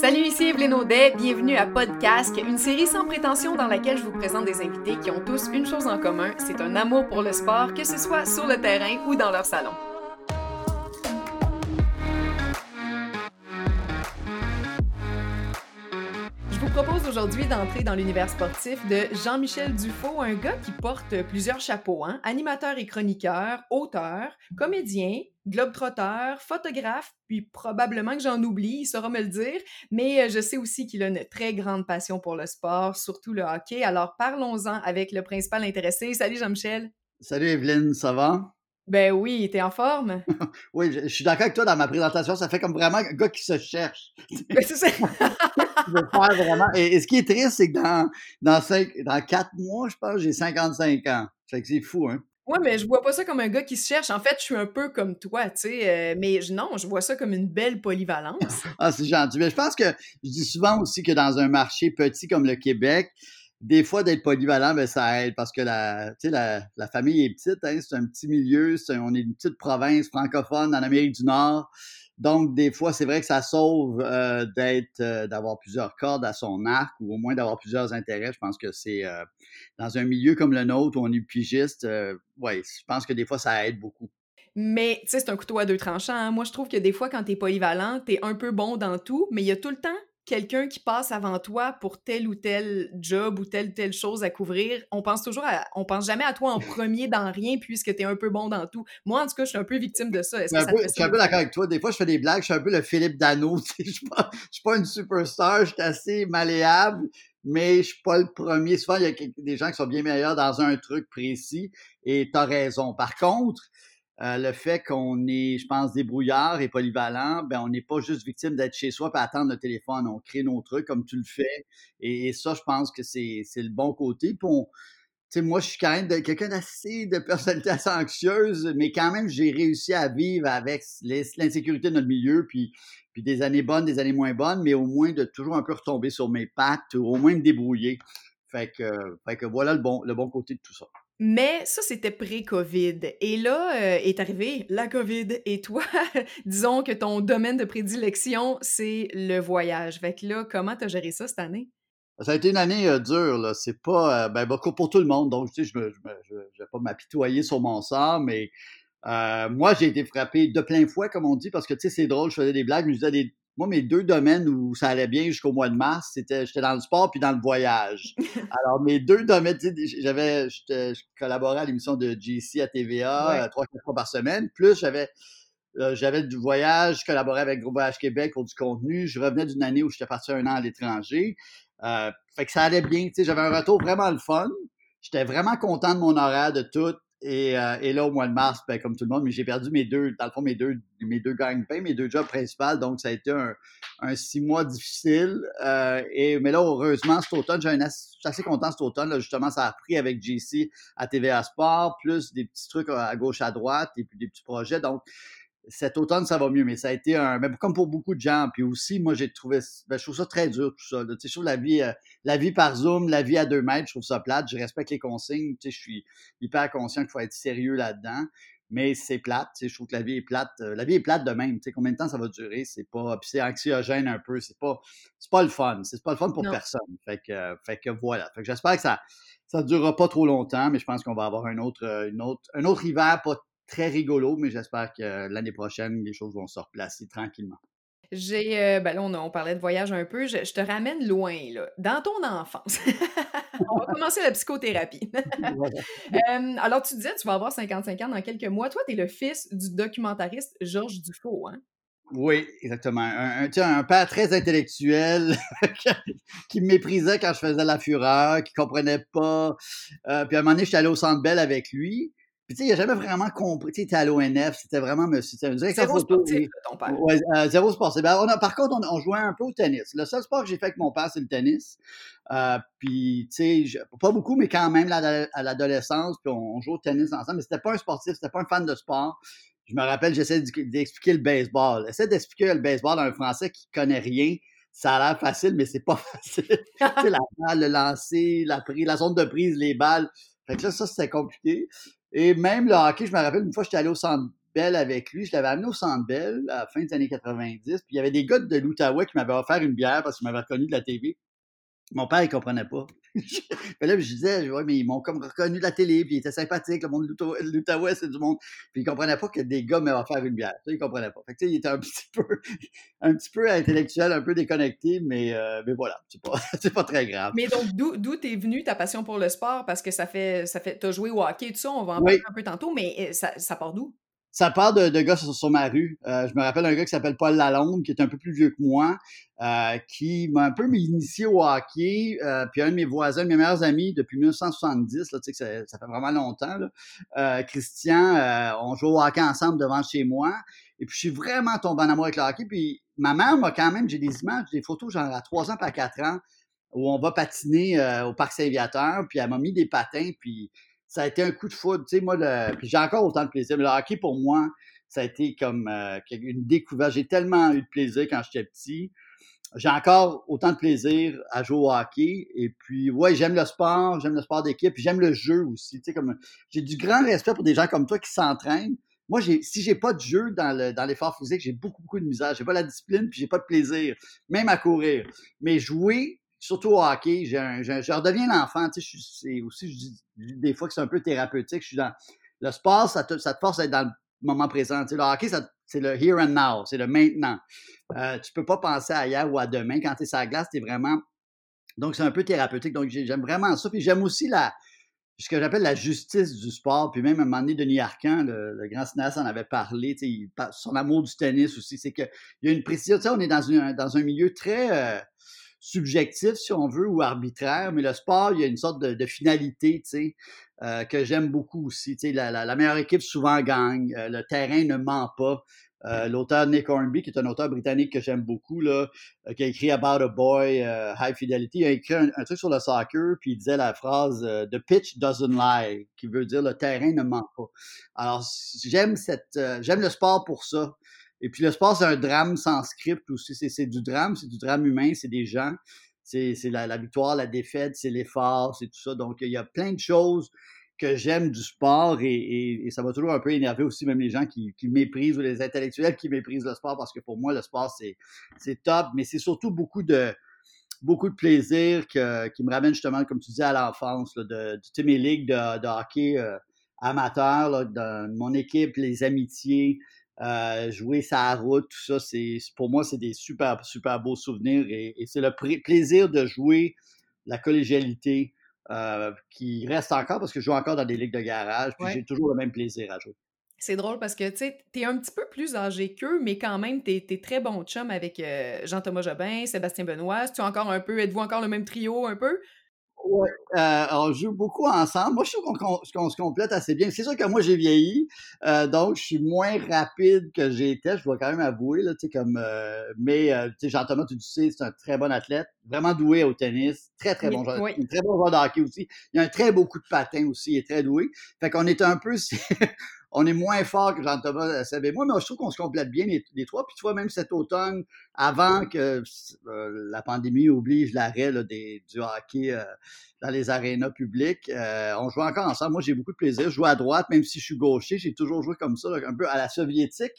Salut, ici Evelyne Audet, bienvenue à Podcast, une série sans prétention dans laquelle je vous présente des invités qui ont tous une chose en commun, c'est un amour pour le sport, que ce soit sur le terrain ou dans leur salon. Aujourd'hui d'entrer dans l'univers sportif de Jean-Michel Dufault, un gars qui porte plusieurs chapeaux, hein? animateur et chroniqueur, auteur, comédien, globe-trotteur, photographe, puis probablement que j'en oublie, il saura me le dire, mais euh, je sais aussi qu'il a une très grande passion pour le sport, surtout le hockey. Alors parlons-en avec le principal intéressé. Salut Jean-Michel. Salut Evelyne, ça va? Ben oui, t'es en forme? oui, je, suis d'accord avec toi dans ma présentation. Ça fait comme vraiment un gars qui se cherche. Ben, c'est ça. faire vraiment. Et, ce qui est triste, c'est que dans, dans, cinq, dans quatre mois, je pense, j'ai 55 ans. Fait que c'est fou, hein? Ouais, mais je vois pas ça comme un gars qui se cherche. En fait, je suis un peu comme toi, tu sais. Euh, mais non, je vois ça comme une belle polyvalence. ah, c'est gentil. Mais je pense que je dis souvent aussi que dans un marché petit comme le Québec, des fois, d'être polyvalent, ben, ça aide parce que la, la, la famille est petite. Hein, c'est un petit milieu. on est une petite province francophone en Amérique du Nord. Donc, des fois, c'est vrai que ça sauve euh, d'être, euh, d'avoir plusieurs cordes à son arc ou au moins d'avoir plusieurs intérêts. Je pense que c'est euh, dans un milieu comme le nôtre où on est pigiste, ouais, je pense que des fois, ça aide beaucoup. Mais, tu sais, c'est un couteau à deux tranchants. Hein. Moi, je trouve que des fois, quand t'es polyvalent, t'es un peu bon dans tout, mais il y a tout le temps quelqu'un qui passe avant toi pour tel ou tel job ou telle ou telle chose à couvrir, on pense toujours à, on pense jamais à toi en premier dans rien puisque tu es un peu bon dans tout. Moi, en tout cas, je suis un peu victime de ça. je suis un peu d'accord avec toi. Des fois, je fais des blagues. Je suis un peu le Philippe Dano. Je suis pas, suis pas une superstar. Je suis assez malléable, mais je suis pas le premier. Souvent, il y a des gens qui sont bien meilleurs dans un truc précis et tu as raison. Par contre, euh, le fait qu'on est, je pense, débrouillard et polyvalent, ben on n'est pas juste victime d'être chez soi et attendre le téléphone. On crée nos trucs comme tu le fais. Et, ça, je pense que c'est le bon côté. Puis moi, je suis quand même quelqu'un d'assez de personnalité assez anxieuse, mais quand même, j'ai réussi à vivre avec l'insécurité de notre milieu, puis, puis des années bonnes, des années moins bonnes, mais au moins de toujours un peu retomber sur mes pattes, ou au moins me débrouiller. Fait que, fait que voilà le bon, le bon côté de tout ça. Mais ça, c'était pré-COVID. Et là euh, est arrivé la COVID. Et toi, disons que ton domaine de prédilection, c'est le voyage. Fait que là, comment t'as géré ça cette année? Ça a été une année euh, dure, là. C'est pas, euh, ben, beaucoup pour tout le monde. Donc, tu sais, je ne vais pas m'apitoyer sur mon sort, mais moi, j'ai été frappé de plein fouet, comme on dit, parce que, tu sais, c'est drôle, je faisais des blagues, mais je disais des, moi, mes deux domaines où ça allait bien jusqu'au mois de mars, c'était j'étais dans le sport puis dans le voyage. Alors, mes deux domaines, j'avais, je collaborais à l'émission de JC à TVA trois, quatre fois par semaine. Plus, j'avais, euh, j'avais du voyage, je collaborais avec Groupe Voyage Québec pour du contenu. Je revenais d'une année où j'étais parti un an à l'étranger. Euh, fait que ça allait bien. J'avais un retour vraiment le fun. J'étais vraiment content de mon horaire, de tout. Et, euh, et, là, au mois de mars, ben, comme tout le monde, mais j'ai perdu mes deux, dans le fond, mes deux, mes deux gagne-pain, mes deux jobs principaux. Donc, ça a été un, un six mois difficile. Euh, et, mais là, heureusement, cet automne, j'ai je suis assez content cet automne. Là, justement, ça a pris avec JC à TVA Sport, plus des petits trucs à gauche, à droite, et puis des petits projets. Donc, cet automne, ça va mieux, mais ça a été un. Mais comme pour beaucoup de gens. Puis aussi, moi, j'ai trouvé. Ben, je trouve ça très dur, tout ça. Tu sais, je trouve la vie, euh, la vie par Zoom, la vie à deux mètres, je trouve ça plate. Je respecte les consignes. Tu sais, je suis hyper conscient qu'il faut être sérieux là-dedans. Mais c'est plate. Tu sais, je trouve que la vie est plate. Euh, la vie est plate de même. Tu sais, combien de temps ça va durer? C'est pas. Puis c'est anxiogène un peu. C'est pas. C'est pas le fun. C'est pas le fun pour personne. Fait que, fait que voilà. Fait que j'espère que ça. Ça ne durera pas trop longtemps, mais je pense qu'on va avoir un autre, une autre, un autre hiver pas très rigolo, mais j'espère que l'année prochaine, les choses vont se replacer tranquillement. J'ai, euh, ben là, on, parlait de voyage un peu. Je, te ramène loin, là, dans ton enfance. on va commencer la psychothérapie. Euh, alors, tu disais, tu vas avoir 55 ans dans quelques mois. Toi, tu es le fils du documentariste Georges Dufault, hein? Oui, exactement. Un, un, un père très intellectuel qui me méprisait quand je faisais la fureur, qui comprenait pas. Euh, puis à un moment donné, j'étais allé au Centre Bell avec lui. Puis, tu sais, il n'a jamais vraiment compris. Tu sais, à l'ONF, c'était vraiment monsieur. Zéro sportif, ton père. Ouais, euh, zéro sportif. Ben, on a, par contre, on, jouait un peu au tennis. Le seul sport que j'ai fait avec mon père, c'est le tennis. Euh, puis, tu sais, pas beaucoup, mais quand même, à l'adolescence, puis on, joue au tennis ensemble. Mais c'était pas un sportif, c'était pas un fan de sport. Je me rappelle, j'essaie d'expliquer le baseball. J'essaie d'expliquer le baseball à un Français qui connaît rien ça a l'air facile, mais c'est pas facile. la balle, le lancer, la prise, la zone de prise, les balles. Fait que là, ça, c'était compliqué. Et même le hockey, je me rappelle, une fois, j'étais allé au centre avec lui. Je l'avais amené au Centre à la fin des années 90. Puis il y avait des gars de l'Outaouais qui m'avaient offert une bière parce qu'ils m'avaient reconnu de la TV. Mon père, il comprenait pas. Là, je disais, ouais, mais ils m'ont comme reconnu de la télé, puis ils étaient sympathiques, le monde de l'Outaouais, c'est du monde. Puis ils comprenaient pas que des gars m'avaient offert une bière. Ça, ils comprenaient pas. Fait que, il était un petit peu, un petit peu intellectuel, un peu déconnecté, mais, euh, mais voilà, c'est pas, c'est pas très grave. Mais donc, d'où, d'où t'es venu ta passion pour le sport? Parce que ça fait, ça fait, t'as joué au hockey et tout ça, on va en parler un peu tantôt, mais euh, ça, ça part d'où? Ça part de, de gars sur, ma rue. Euh, je me rappelle un gars qui s'appelle Paul Lalonde, qui est un peu plus vieux que moi, euh, qui m'a un peu initié au hockey. Euh, puis un de mes voisins, mes meilleurs amis depuis 1970, là, tu sais que ça, ça, fait vraiment longtemps, là, Christian, on joue au hockey ensemble devant chez moi. Et puis je suis vraiment tombé en amour avec le hockey. Puis ma mère m'a quand même, j'ai des images, des photos genre à 3 ans pas 4 ans, où on va patiner au Parc Saint-Viateur. Puis elle m'a mis des patins, puis ça a été un coup de foudre. Tu sais, moi, le... puis j'ai encore autant de plaisir. Le hockey, pour moi, ça a été comme euh, une découverte. J'ai tellement eu de plaisir quand j'étais petit. J'ai encore autant de plaisir à jouer au hockey. Et puis, ouais, j'aime le sport, j'aime le sport d'équipe, puis j'aime le jeu aussi. Tu sais, comme j'ai du grand respect pour des gens comme toi qui s'entraînent. Moi, j'ai, si j'ai pas de jeu dans, le, dans l'effort physique, j'ai beaucoup, beaucoup de misère. J'ai pas la discipline, puis j'ai pas de plaisir, même à courir. Mais jouer, surtout au hockey, je redeviens l'enfant. Sais, aussi, je dis des fois que c'est un peu thérapeutique. Je suis dans le sport, ça te, force à être dans le moment présent. Tu sais, le hockey, c'est le here and now, c'est le maintenant. Euh, tu peux pas penser à hier ou à demain. Quand tu es sur la glace, tu vraiment. Donc, c'est un peu thérapeutique. Donc, j'aime vraiment ça. Puis j'aime aussi la, ce que j'appelle la justice du sport. Puis même à un moment donné, Denis Arcan, le, grand cinéaste, en avait parlé. Sais, son amour du tennis aussi. C'est qu'il y a une précision. On est dans un milieu très. Euh, subjectif, si on veut, ou arbitraire, mais le sport, il y a une sorte de, finalité, tu sais, euh, que j'aime beaucoup aussi. Tu sais, la, meilleure équipe souvent gagne, euh, le terrain ne ment pas. Euh, l'auteur Nick Hornby, qui est un auteur britannique que j'aime beaucoup, là, qui a écrit About a Boy, High Fidelity, il a écrit un, truc sur le soccer, puis il disait la phrase The pitch doesn't lie, qui veut dire le terrain ne ment pas. Alors, j'aime cette, j'aime le sport pour ça. Et puis le sport, c'est un drame sans script aussi. C'est du drame, c'est du drame humain, c'est des gens. C'est la, la, victoire, la défaite, c'est l'effort, c'est tout ça. Donc, il y a plein de choses que j'aime du sport et, ça va toujours un peu énerver aussi même les gens qui, méprisent ou les intellectuels qui méprisent le sport parce que pour moi, le sport, c'est top, mais c'est surtout beaucoup de beaucoup de plaisir que, qui me ramène justement, comme tu disais, à l'enfance, de, de, mes ligues de, de hockey euh, amateur, de mon équipe, les amitiés, euh, jouer sa route, tout ça, c'est pour moi, c'est des super, super beaux souvenirs et, c'est le plaisir de jouer la collégialité euh, qui reste encore parce que je joue encore dans des ligues de garage, puis j'ai toujours le même plaisir à jouer. C'est drôle parce que, tu sais, t'es un petit peu plus âgé qu'eux, mais quand même, t'es es très bon chum avec euh, Jean-Thomas Jobin, Sébastien Benoît. Tu encore un peu, êtes-vous encore le même trio un peu? Ouais, euh, on joue beaucoup ensemble. Moi, je trouve qu'on se complète assez bien. C'est sûr que moi, j'ai vieilli, euh, donc je suis moins rapide que j'étais, je dois quand même avouer, là, tu sais, comme, euh, mais, tu sais, Jean-Thomas, tu sais, c'est un très bon athlète, vraiment doué au tennis, très, très bon joueur, très bon joueur de hockey aussi. Il a un très beau coup de patin aussi, il est très doué. Fait qu'on est un peu, on est moins fort que Jean-Thomas savait moi, mais je trouve qu'on se complète bien les, trois. Puis tu vois, même cet automne, avant que euh, la pandémie oblige l'arrêt du hockey euh, dans les arénas publics, euh, on joue encore ensemble. Moi, j'ai beaucoup de plaisir. Je joue à droite, même si je suis gaucher. J'ai toujours joué comme ça, un peu à la soviétique.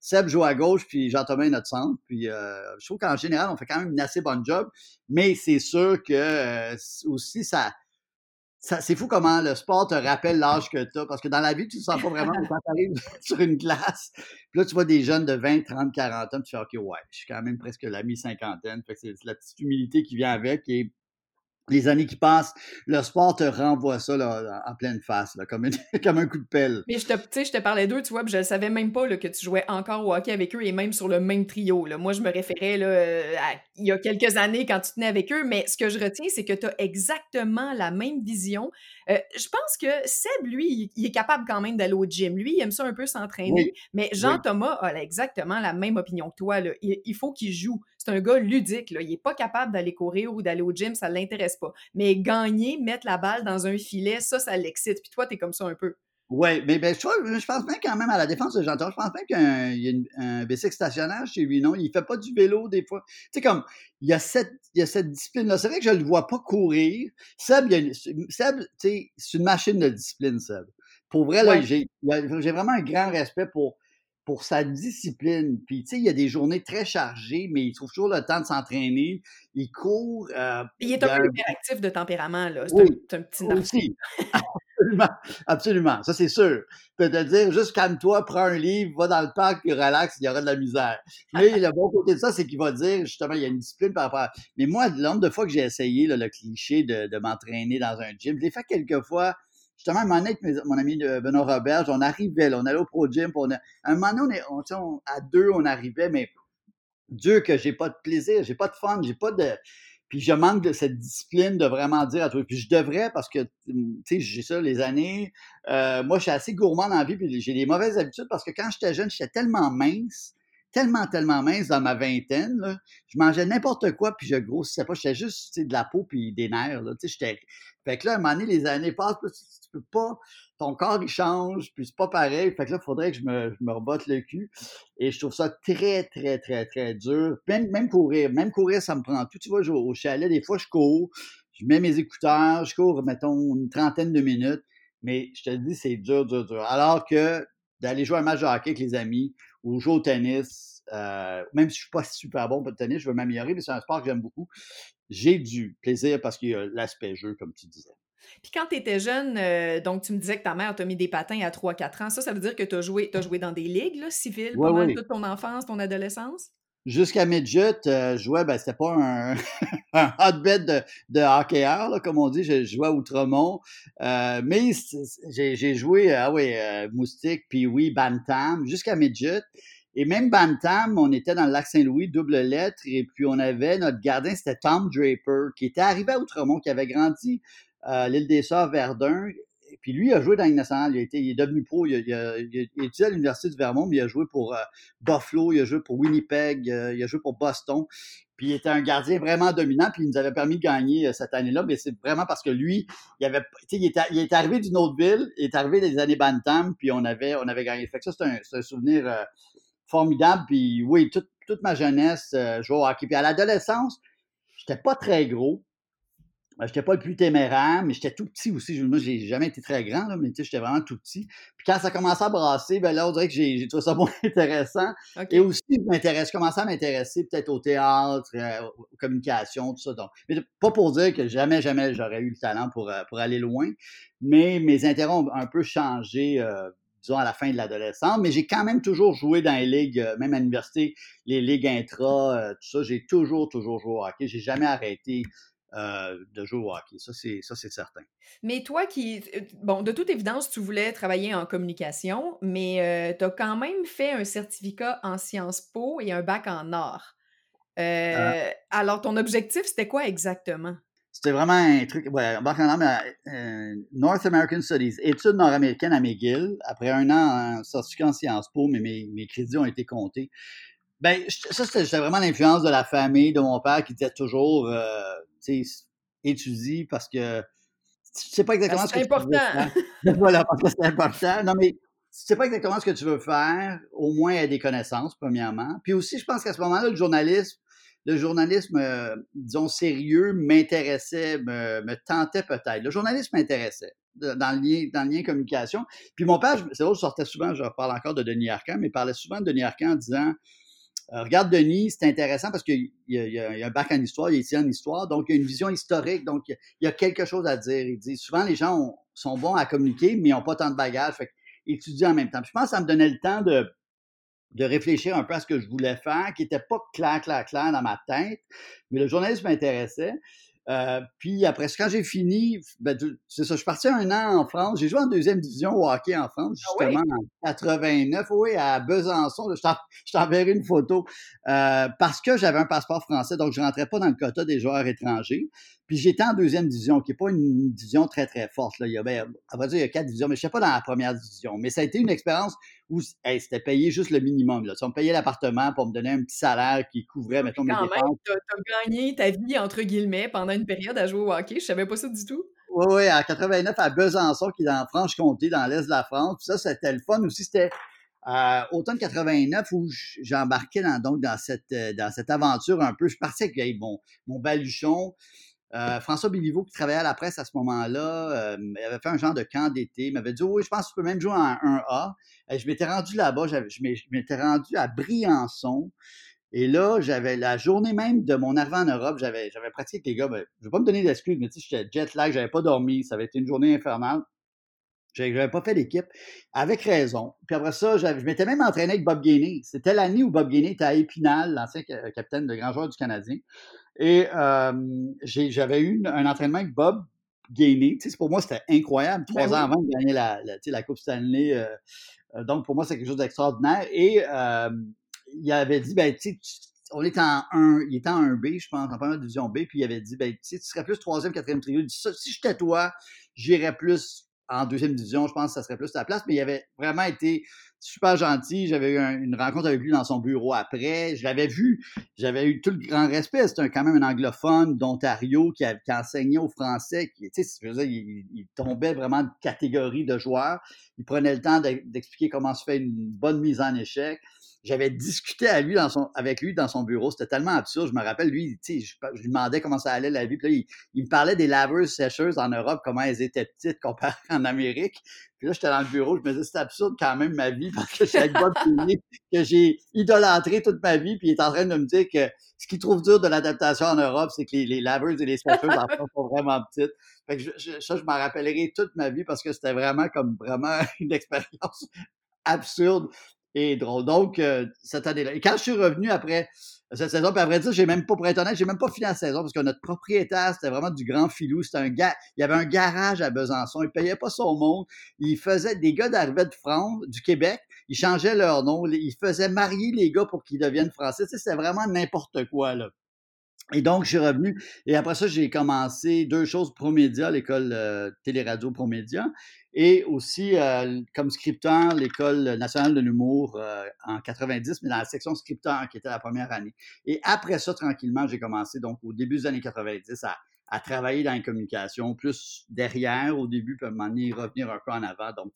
Seb joue à gauche, puis Jean-Thomas est notre centre. Puis je trouve qu'en général, on fait quand même une assez bonne job. Mais c'est sûr que aussi, ça c'est fou comment le sport te rappelle l'âge que tu as, parce que dans la vie, tu ne sens pas vraiment quand tu arrives sur une glace. Puis là, tu vois des jeunes de 20, 30, 40 ans, tu fais OK, ouais, je suis quand même presque la mi-cinquantaine. c'est la petite humilité qui vient avec. Et les années qui passent, le sport te renvoie ça là, en pleine face, là, comme, comme un coup de pelle. Mais je te, je te parlais d'eux, tu vois, puis je ne savais même pas là, que tu jouais encore au hockey avec eux et même sur le même trio. Là. Moi, je me référais là, à, il y a quelques années quand tu tenais avec eux, mais ce que je retiens, c'est que tu as exactement la même vision. Euh, je pense que Seb, lui, il, est capable quand même d'aller au gym. Lui, il aime ça un peu s'entraîner, mais Jean-Thomas a exactement la même opinion que toi. Il, faut qu'il joue. C'est un gars ludique. Là. Il n'est pas capable d'aller courir ou d'aller au gym, ça ne l'intéresse pas. Mais gagner, mettre la balle dans un filet, ça, ça l'excite. Puis toi, tu es comme ça un peu. Oui, mais ben, je, pense bien quand même à la défense de jean Je pense bien qu'il y a, un bicycle stationnaire chez lui, non? Il fait pas du vélo des fois. Tu sais, comme, il y a cette, il y a cette discipline-là. C'est vrai que je ne le vois pas courir. Seb, Seb tu sais, c'est une machine de discipline, Seb. pour vrai, là, j'ai vraiment un grand respect pour, pour sa discipline. Puis, tu sais, il y a des journées très chargées, mais il trouve toujours le temps de s'entraîner. Il court. Euh, il est un peu hyperactif de tempérament, là. C'est un, petit narcissique. absolument, absolument. Ça, c'est sûr. Peut te dire, juste calme-toi, prends un livre, va dans le parc, relax, il y aura de la misère. Mais le bon côté de ça, c'est qu'il va dire, justement, il y a une discipline par rapport à... Mais moi, le nombre de fois que j'ai essayé le cliché de, de m'entraîner dans un gym, je l'ai fait quelques fois justement, un moment donné, avec mon ami Benoît Robert, on arrivait, là, on allait au Pro Gym, on un moment donné, on, on, à deux, on arrivait, mais Dieu que j'ai pas de plaisir, j'ai pas de fun, j'ai pas de. Puis je manque de cette discipline de vraiment dire à toi. Puis je devrais parce que, tu sais, j'ai ça les années. Euh, moi, je suis assez gourmand dans la vie, puis j'ai des mauvaises habitudes parce que quand j'étais jeune, j'étais tellement mince tellement, tellement mince dans ma vingtaine. Là. Je mangeais n'importe quoi, puis je grossissais pas. J'étais juste de la peau puis des nerfs. Là. Fait que là, à un moment donné, les années passent, tu, peux pas. Ton corps, il change, puis c'est pas pareil. Fait que là, il faudrait que je me, je me rebotte le cul. Et je trouve ça très, très, très, très dur. Même, courir. Même courir, ça me prend tout. Tu vois, au chalet, des fois, je cours. Je mets mes écouteurs, je cours, mettons, une trentaine de minutes. Mais je te dis, c'est dur, dur, dur. Alors que d'aller jouer un match de hockey avec les amis ou jouer au tennis, euh, même si je suis pas super bon pour le tennis, je veux m'améliorer, mais c'est un sport que j'aime beaucoup. J'ai du plaisir parce qu'il y a l'aspect jeu, comme tu disais. Puis quand tu étais jeune, euh, donc tu me disais que ta mère t'a mis des patins à 3-4 ans. Ça, ça veut dire que tu as joué, as joué dans des ligues là, civiles pendant toute ton enfance, ton adolescence? Jusqu'à midget, euh, je jouais, ben, c'était pas un, un hotbed de, de hockeyeur, là, comme on dit. Je, jouais à Outremont. Euh, mais j'ai joué, ah oui, Moustique, puis oui, Bantam, jusqu'à midget. Et même Bantam, on était dans le lac Saint-Louis, double lettre, et puis on avait notre gardien, c'était Tom Draper, qui était arrivé à Outremont, qui avait grandi à l'île des Sœurs, Verdun, puis lui, il a joué dans nationale. Il, a été, il est devenu pro. Il a, étudié à l'Université du Vermont, mais il a joué pour euh, Buffalo, il a joué pour Winnipeg, euh, il a joué pour Boston. Puis il était un gardien vraiment dominant, puis il nous avait permis de gagner euh, cette année-là. Mais c'est vraiment parce que lui, il avait, il était, il est arrivé d'une autre ville, il est arrivé des années Bantam, puis on avait, on avait gagné. Fait que ça, c'est un, un, souvenir formidable. Puis oui, toute, toute ma jeunesse, je jouais au hockey. Puis à l'adolescence, j'étais pas très gros. Je n'étais pas le plus téméraire, mais j'étais tout petit aussi. Moi, j'ai jamais été très grand, là, mais j'étais vraiment tout petit. Puis quand ça commençait à brasser, ben là, on dirait que j'ai trouvé ça moins intéressant. Et aussi, je m'intéresse, commençais à m'intéresser peut-être au théâtre, euh, aux communications, tout ça. Donc, mais pas pour dire que jamais, jamais j'aurais eu le talent pour, euh, pour aller loin, mais mes intérêts ont un peu changé. Euh, disons, à la fin de l'adolescence, mais j'ai quand même toujours joué dans les ligues, même à l'université, les ligues intra, tout ça, j'ai toujours, toujours joué au hockey. J'ai jamais arrêté euh, de jouer au hockey. Ça, c'est, ça, c'est certain. Mais toi qui, euh, bon, de toute évidence, tu voulais travailler en communication, mais euh, tu as quand même fait un certificat en Sciences Po et un bac en art. alors, ton objectif, c'était quoi exactement? C'était vraiment un truc, ouais, bac en art, North American Studies, études nord-américaines à McGill. Après un an en certificat en Sciences Po, mais mes, mes crédits ont été comptés. Ben, ça, c'était vraiment l'influence de la famille, de mon père qui disait toujours, étudie parce que tu sais pas exactement ce que important. tu veux faire. voilà, parce que c'est important. Non, mais tu sais pas exactement ce que tu veux faire, au moins il des connaissances, premièrement. Puis aussi, je pense qu'à ce moment-là, le journalisme, le journalisme, euh, disons, sérieux m'intéressait, me, me, tentait peut-être. Le journalisme m'intéressait dans le, lien, dans le lien communication. Puis mon père, c'est vrai, je sortais souvent, je parle encore de Denis Arcand, mais il parlait souvent de Denis Arcand en disant euh, regarde, Denis, c'est intéressant parce qu'il y, a un bac en histoire, il est ici en histoire, donc il y a une vision historique, donc il y a quelque chose à dire. Il dit souvent les gens sont bons à communiquer, mais ils n'ont pas tant de bagages, fait étudier en même temps. je pense que ça me donnait le temps de, de réfléchir un peu à ce que je voulais faire, qui n'était pas clair, clair, clair dans ma tête, mais le journalisme m'intéressait. Euh, puis après, quand j'ai fini, ben, c'est ça, je suis parti un an en France. J'ai joué en deuxième division au hockey en France, ah justement en 89, oui, à Besançon. Je t'enverrai une photo euh, parce que j'avais un passeport français, donc je rentrais pas dans le quota des joueurs étrangers. Puis j'étais en deuxième division, qui n'est pas une division très, très forte. Là. Il y a, ben, on va dire, il y a quatre divisions, mais je ne sais pas dans la première division. Mais ça a été une expérience où c'était payé juste le minimum. Là. on me payait l'appartement pour me donner un petit salaire qui couvrait, mettons, mes dépenses. Tu as, gagné ta vie, entre guillemets, pendant une période à jouer au hockey. Je savais pas ça du tout. Oui, oui, à 89, à Besançon, qui est dans Franche-Comté, dans l'est de la France. Puis ça, c'était le fun aussi. C'était euh, automne 89 où j'embarquais dans, donc dans cette, euh, dans cette aventure un peu. Je partais avec mon, mon baluchon. Euh, François Béliveau, qui travaillait à la presse à ce moment-là, euh, avait fait un genre de camp d'été. Il m'avait dit Oui, je pense que tu peux même jouer en 1A. Et je m'étais rendu là-bas, je m'étais rendu à Briançon. Et là, j'avais la journée même de mon arrivée en Europe, j'avais, pratiqué avec les gars. Ben, je ne vais pas me donner d'excuses, mais tu sais, j'étais jet lag, j'avais pas dormi. Ça avait été une journée infernale. J'avais pas fait d'équipe, avec raison. Puis après ça, je m'étais même entraîné avec Bob Gainey. C'était l'année où Bob Gainey était à Épinal, l'ancien capitaine de grand joueur du Canadien. Et euh, j'avais eu un entraînement avec Bob Gainey. Tu sais, pour moi, c'était incroyable. Ben Trois ans avant de gagner la, la, la Coupe Stanley. Euh, euh, donc, pour moi, c'est quelque chose d'extraordinaire. Et il avait dit, ben, tu sais, on est en 1, il était en 1B, je pense, en première division B, puis il avait dit, ben, tu sais, tu serais plus troisième, quatrième trio. Il dit, si j'étais toi, j'irais plus en deuxième division, je pense que ça serait plus ta place, mais il avait vraiment été super gentil. J'avais eu une rencontre avec lui dans son bureau après. Je l'avais vu, j'avais eu tout le grand respect. C'était quand même un anglophone d'Ontario qui, enseignait aux Français. Qui, il, il, tombait vraiment de catégorie de joueurs. Il prenait le temps d'expliquer comment se fait une bonne mise en échec j'avais discuté avec lui dans son bureau. C'était tellement absurde. Je me rappelle, lui, je, lui demandais comment ça allait la vie. Puis là, il, me parlait des laveuses sécheuses en Europe, comment elles étaient petites comparées en Amérique. Puis là, j'étais dans le bureau, je me disais, c'est absurde quand même ma vie parce que je suis avec Bob que j'ai idolâtré toute ma vie. Puis il est en train de me dire que ce qu'il trouve dur de l'adaptation en Europe, c'est que les, laveuses et les sécheuses en France sont vraiment petites. Fait que ça, je m'en rappellerai toute ma vie parce que c'était vraiment comme vraiment une expérience absurde et drôle. Donc, euh, cette année-là. Et quand je suis revenu après cette saison, puis après ça, j'ai même pas, pour être honnête, j'ai même pas fini la saison parce que notre propriétaire, c'était vraiment du grand filou. C'était un gars, il y avait un garage à Besançon. Il payait pas son monde. Il faisait des gars d'arrivée de France, du Québec. Ils changeaient leur nom. Il faisait marier les gars pour qu'ils deviennent français. C'était vraiment n'importe quoi, là. Et donc, je suis revenu. Et après ça, j'ai commencé deux choses, Promédia, l'école euh, téléradio Promédia, et aussi euh, comme scripteur, l'école nationale de l'humour euh, en 90, mais dans la section scripteur qui était la première année. Et après ça, tranquillement, j'ai commencé, donc au début des années 90, à, à travailler dans les communications, plus derrière au début, puis à un revenir un peu en avant. Donc,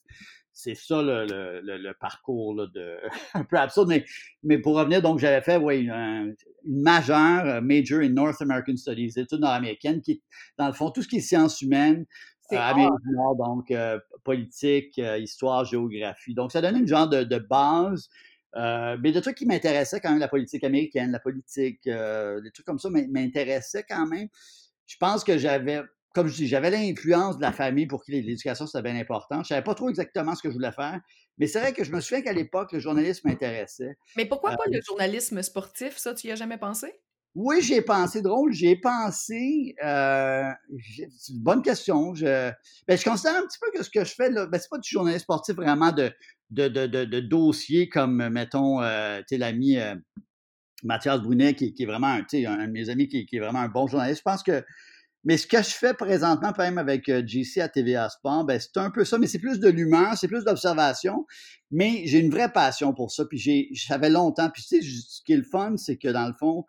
c'est ça le, le, le, parcours là, de un peu absurde. Mais, mais pour revenir, donc j'avais fait oui, une, une majeure, euh, major in North American Studies, études nord-américaines, qui dans le fond tout ce qui est sciences humaines, Nord, donc euh, politique, euh, histoire, géographie. Donc ça donnait une genre de, de base. mais de trucs qui m'intéressaient quand même, la politique américaine, la politique, des trucs comme ça m'intéressaient quand même. Je pense que j'avais comme je dis, j'avais l'influence de la famille pour qui l'éducation, c'était bien important. Je ne savais pas trop exactement ce que je voulais faire, mais c'est vrai que je me souviens qu'à l'époque, le journalisme m'intéressait. Mais pourquoi pas euh, le journalisme sportif, ça, tu y as jamais pensé? Oui, j'ai pensé, drôle, j'ai pensé, euh, c'est une bonne question. Je, ben, je considère un petit peu que ce que je fais, là, ben, c'est pas du journalisme sportif vraiment de, de, de, de, dossier comme, mettons, euh, l'ami Mathias Brunet, qui, qui, est vraiment, un, un de mes amis qui, qui, est vraiment un bon journaliste. Je pense que mais ce que je fais présentement, quand même avec JC à TVA Sport, ben, c'est un peu ça, mais c'est plus de l'humain, c'est plus d'observation. Mais j'ai une vraie passion pour ça. Puis j'avais longtemps. Puis tu sais, ce qui est le fun, c'est que dans le fond,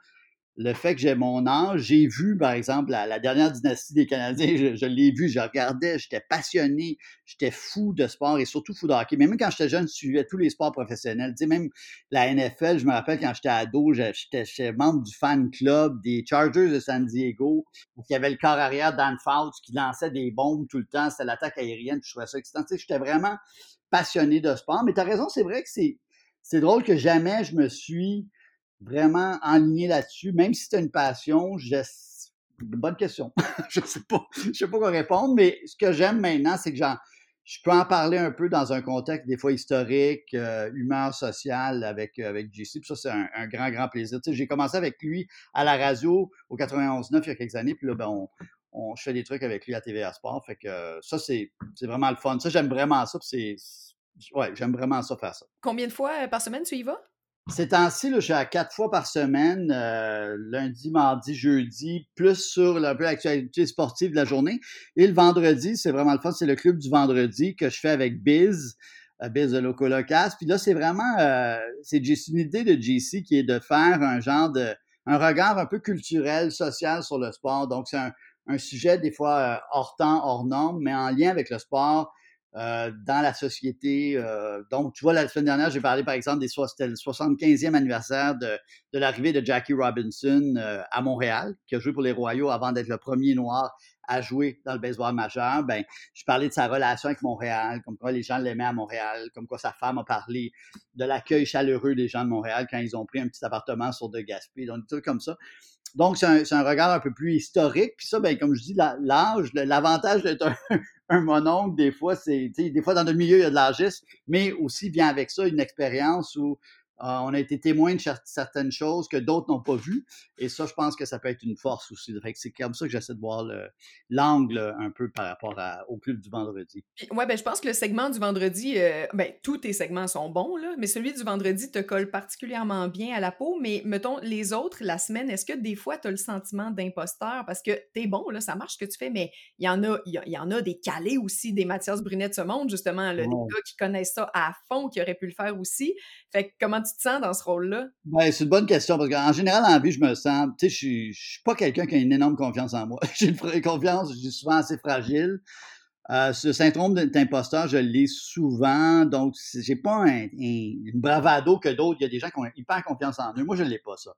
le fait que j'ai mon âge, j'ai vu, par exemple, la, dernière dynastie des Canadiens, je, l'ai vu, je regardais, j'étais passionné, j'étais fou de sport et surtout fou de hockey. Même quand j'étais jeune, je suivais tous les sports professionnels. Tu même la NFL, je me rappelle quand j'étais ado, j'étais membre du fan club des Chargers de San Diego, où il y avait le corps arrière Dan Fouts qui lançait des bombes tout le temps, c'était l'attaque aérienne, je trouvais ça excitant. Tu sais, j'étais vraiment passionné de sport. Mais tu as raison, c'est vrai que c'est drôle que jamais je me suis vraiment enligné là-dessus, même si c'est une passion, je... bonne question. je sais pas, je sais pas quoi répondre, mais ce que j'aime maintenant, c'est que j'en, je peux en parler un peu dans un contexte des fois historique, euh, humeur sociale avec avec JC. Puis ça, c'est un, grand, grand plaisir. Tu sais, j'ai commencé avec lui à la radio au 91.9 il y a quelques années, puis là, ben, on, on, je fais des trucs avec lui à TVA Sport. Fait que ça, c'est, c'est vraiment le fun. Ça, j'aime vraiment ça. c'est, ouais, j'aime vraiment ça faire ça. Combien de fois euh, par semaine tu y vas? Ces temps-ci, je suis à quatre fois par semaine, euh, lundi, mardi, jeudi, plus sur l'actualité sportive de la journée. Et le vendredi, c'est vraiment le fun, c'est le club du vendredi que je fais avec Biz, euh, Biz de Loco Locas. Puis là, c'est vraiment, euh, c'est une idée de JC qui est de faire un genre de, un regard un peu culturel, social sur le sport. Donc, c'est un, un, sujet des fois hors temps, hors norme, mais en lien avec le sport euh, dans la société. Euh, donc, tu vois, la semaine dernière, j'ai parlé, par exemple, des c'était le 75e anniversaire de, de l'arrivée de Jackie Robinson euh, à Montréal, qui a joué pour les Royaux avant d'être le premier noir à jouer dans le baseball majeur. Ben, je parlais de sa relation avec Montréal, comme quoi les gens l'aimaient à Montréal, comme quoi sa femme a parlé de l'accueil chaleureux des gens de Montréal quand ils ont pris un petit appartement sur de Gaspé, donc des trucs comme ça. Donc, c'est un, regard un peu plus historique. Puis ça, ben, comme je dis, l'âge, l'avantage d'être un, un mononcle, des fois, c'est, des fois, dans le milieu, il y a de l'âgisme, mais aussi vient avec ça une expérience où on a été témoin de certaines choses que d'autres n'ont pas vues. Et ça, je pense que ça peut être une force aussi. c'est comme ça que j'essaie de voir l'angle un peu par rapport au club du vendredi. Oui, ben, je pense que le segment du vendredi, euh, ben, tous tes segments sont bons, là, mais celui du vendredi te colle particulièrement bien à la peau. Mais mettons, les autres, la semaine, est-ce que des fois, tu as le sentiment d'imposteur? Parce que tu es bon, là, ça marche ce que tu fais, mais il y en a, il y, en a des calés aussi, des Mathias Brunet de ce monde, justement, des gars qui connaissent ça à fond, qui auraient pu le faire aussi. Fait que comment tu te sens dans ce rôle-là? Ben, c'est une bonne question parce qu'en général, en vie, je me sens, tu sais, je suis, suis pas quelqu'un qui a une énorme confiance en moi. J'ai une confiance, je suis souvent assez fragile. Euh, ce syndrome d'imposteur, je l'ai souvent, donc j'ai pas un, une bravado que d'autres. Il y a des gens qui ont hyper confiance en eux. Moi, je l'ai pas, ça.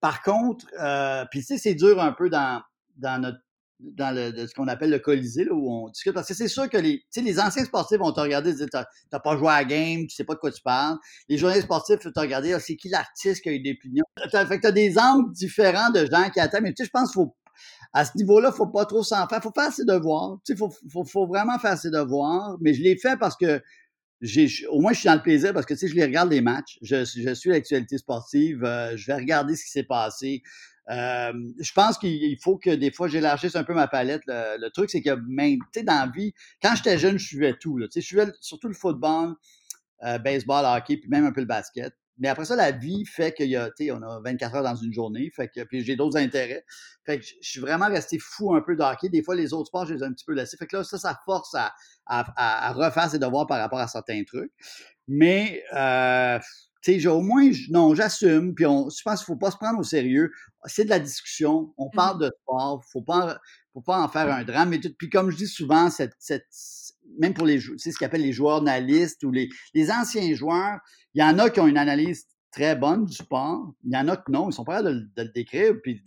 Par contre, euh, puis tu sais, c'est dur un peu dans, dans notre dans le, ce qu'on appelle le Colisée, là, où on discute. Parce que c'est sûr que les, les anciens sportifs vont te regarder et dire T'as pas joué à la game, tu sais pas de quoi tu parles. Les journalistes sportifs vont te regarder ah, c'est qui l'artiste qui a eu des opinions? Fait que t'as des angles différents de gens qui attendent. Mais tu sais, je pense qu'il faut. À ce niveau-là, faut pas trop s'en faire. Faut faire ses devoirs. Tu sais, faut, faut, faut vraiment faire ses devoirs. Mais je l'ai fait parce que j'ai, au moins, je suis dans le plaisir parce que, tu sais, je les regarde les matchs. Je, je suis l'actualité sportive. Euh, je vais regarder ce qui s'est passé. Euh, je pense qu'il faut que des fois j'élargisse un peu ma palette. Le, truc, c'est que même, tu sais, dans la vie, quand j'étais jeune, je suivais tout. Tu sais, je suivais surtout le football, euh, baseball, hockey, puis même un peu le basket. Mais après ça, la vie fait qu'il y a, tu sais, on a 24 heures dans une journée, fait que, puis j'ai d'autres intérêts. Fait que je suis vraiment resté fou un peu de hockey. Des fois, les autres sports, je les ai un petit peu laissés. Fait que là, ça, ça force à, à, à refaire ses devoirs par rapport à certains trucs. Mais, euh, tu sais, au moins, non, j'assume, puis on, je pense qu'il ne faut pas se prendre au sérieux. C'est de la discussion, on mmh parle de sport, faut pas, faut pas en faire un drame. Mais puis comme je dis souvent, cette, cette même pour les, c'est ce qu'appellent les joueurs analystes ou les, les anciens joueurs, il y en a qui ont une analyse très bonne du sport, il y en a qui non, ils sont pas de, de le décrire. Puis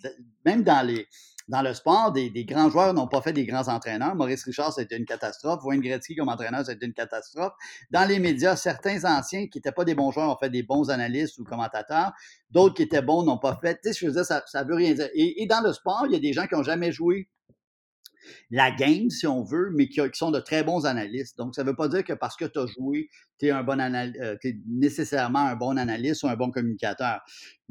même dans les, dans le sport, des, grands joueurs n'ont pas fait des grands entraîneurs. Maurice Richard, c'était une catastrophe. Wayne Gretzky comme entraîneur, c'était une catastrophe. Dans les médias, certains anciens qui n'étaient pas des bons joueurs ont fait des bons analystes ou commentateurs. D'autres qui étaient bons n'ont pas fait. Tu sais, je veux dire, ça, ça veut rien dire. Et, et dans le sport, il y a des gens qui n'ont jamais joué la game, si on veut, mais qui, sont de très bons analystes. Donc, ça ne veut pas dire que parce que tu as joué, tu es, euh, es nécessairement un bon analyste ou un bon communicateur.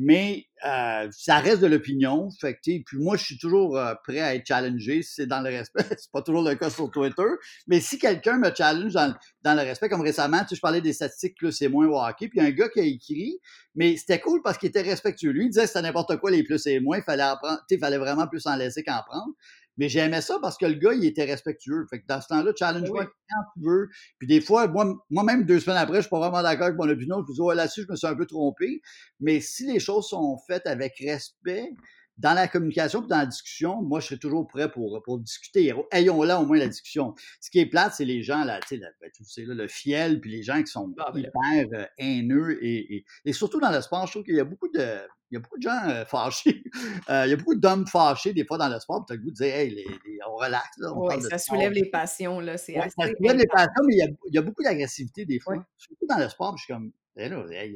Mais euh, ça reste de l'opinion. Puis moi, je suis toujours euh, prêt à être challengé si c'est dans le respect. c'est pas toujours le cas sur Twitter. Mais si quelqu'un me challenge dans, le respect, comme récemment, tu je parlais des statistiques plus et moins au hockey, puis un gars qui a écrit, mais c'était cool parce qu'il était respectueux. Lui, il disait que c'était n'importe quoi les plus et moins, il fallait, apprendre, fallait vraiment plus en laisser qu'en prendre. Mais j'aimais ça parce que le gars, il était respectueux. Fait que dans ce temps-là, challenge-moi quand tu veux. Puis des fois, moi, moi-même, deux semaines après, je suis pas vraiment d'accord avec mon opinion. Je me dis, ouais, là-dessus, je me suis un peu trompé. Mais si les choses sont faites avec respect, dans la communication et dans la discussion, moi, je serais toujours prêt pour, pour discuter. Ayons là au moins la discussion. Ce qui est plate, c'est les gens, là, tu sais, ben, tu sais le fiel, puis les gens qui sont ah, ben, hyper euh, haineux. Et, et, surtout dans le sport, je trouve qu'il y a beaucoup de, il y a beaucoup de gens euh, fâchés. Euh, il y a beaucoup d'hommes fâchés des fois dans le sport. Tu as le goût de dire, hey, on relaxe. Là, on oui, ça soulève les passions. Là, c'est ça soulève les passions, mais il y a, il y a beaucoup d'agressivité des fois. Surtout dans le sport, je suis comme,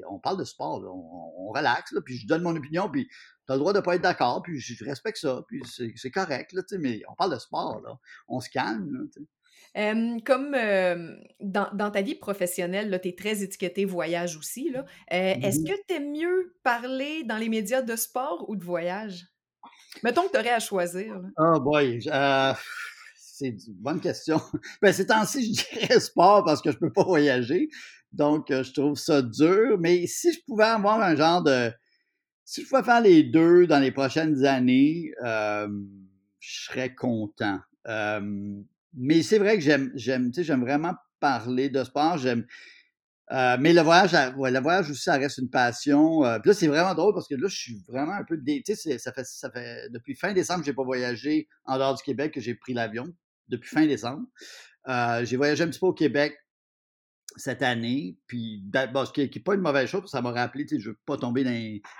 on parle de sport, on, relaxe, là, puis je donne mon opinion, puis tu as le droit de ne pas être d'accord, puis je respecte ça, puis c'est correct, là, mais on parle de sport, là, on se calme. comme dans, ta vie professionnelle, tu es très étiqueté voyage aussi. Là. Euh, est-ce que tu aimes mieux parler dans les médias de sport ou de voyage? Mettons que tu aurais à choisir. Oh boy, euh, c'est une bonne question. Ben, ces temps-ci, je dirais sport parce que je ne peux pas voyager. Donc, euh, je trouve ça dur. Mais si je pouvais avoir un genre de. Si je pouvais faire les deux dans les prochaines années, euh, je serais content. Euh, mais c'est vrai que j'aime, j'aime, j'aime vraiment parler de sport. J'aime. mais le voyage, ouais, le voyage aussi, ça reste une passion. puis là, c'est vraiment drôle parce que là, je suis vraiment un peu. Tu sais, ça fait, ça fait depuis fin décembre, j'ai pas voyagé en dehors du Québec que j'ai pris l'avion depuis fin décembre. j'ai voyagé un petit peu au Québec cette année. Puis, ce qui n'est pas une mauvaise chose, ça m'a rappelé, je ne veux pas tomber dans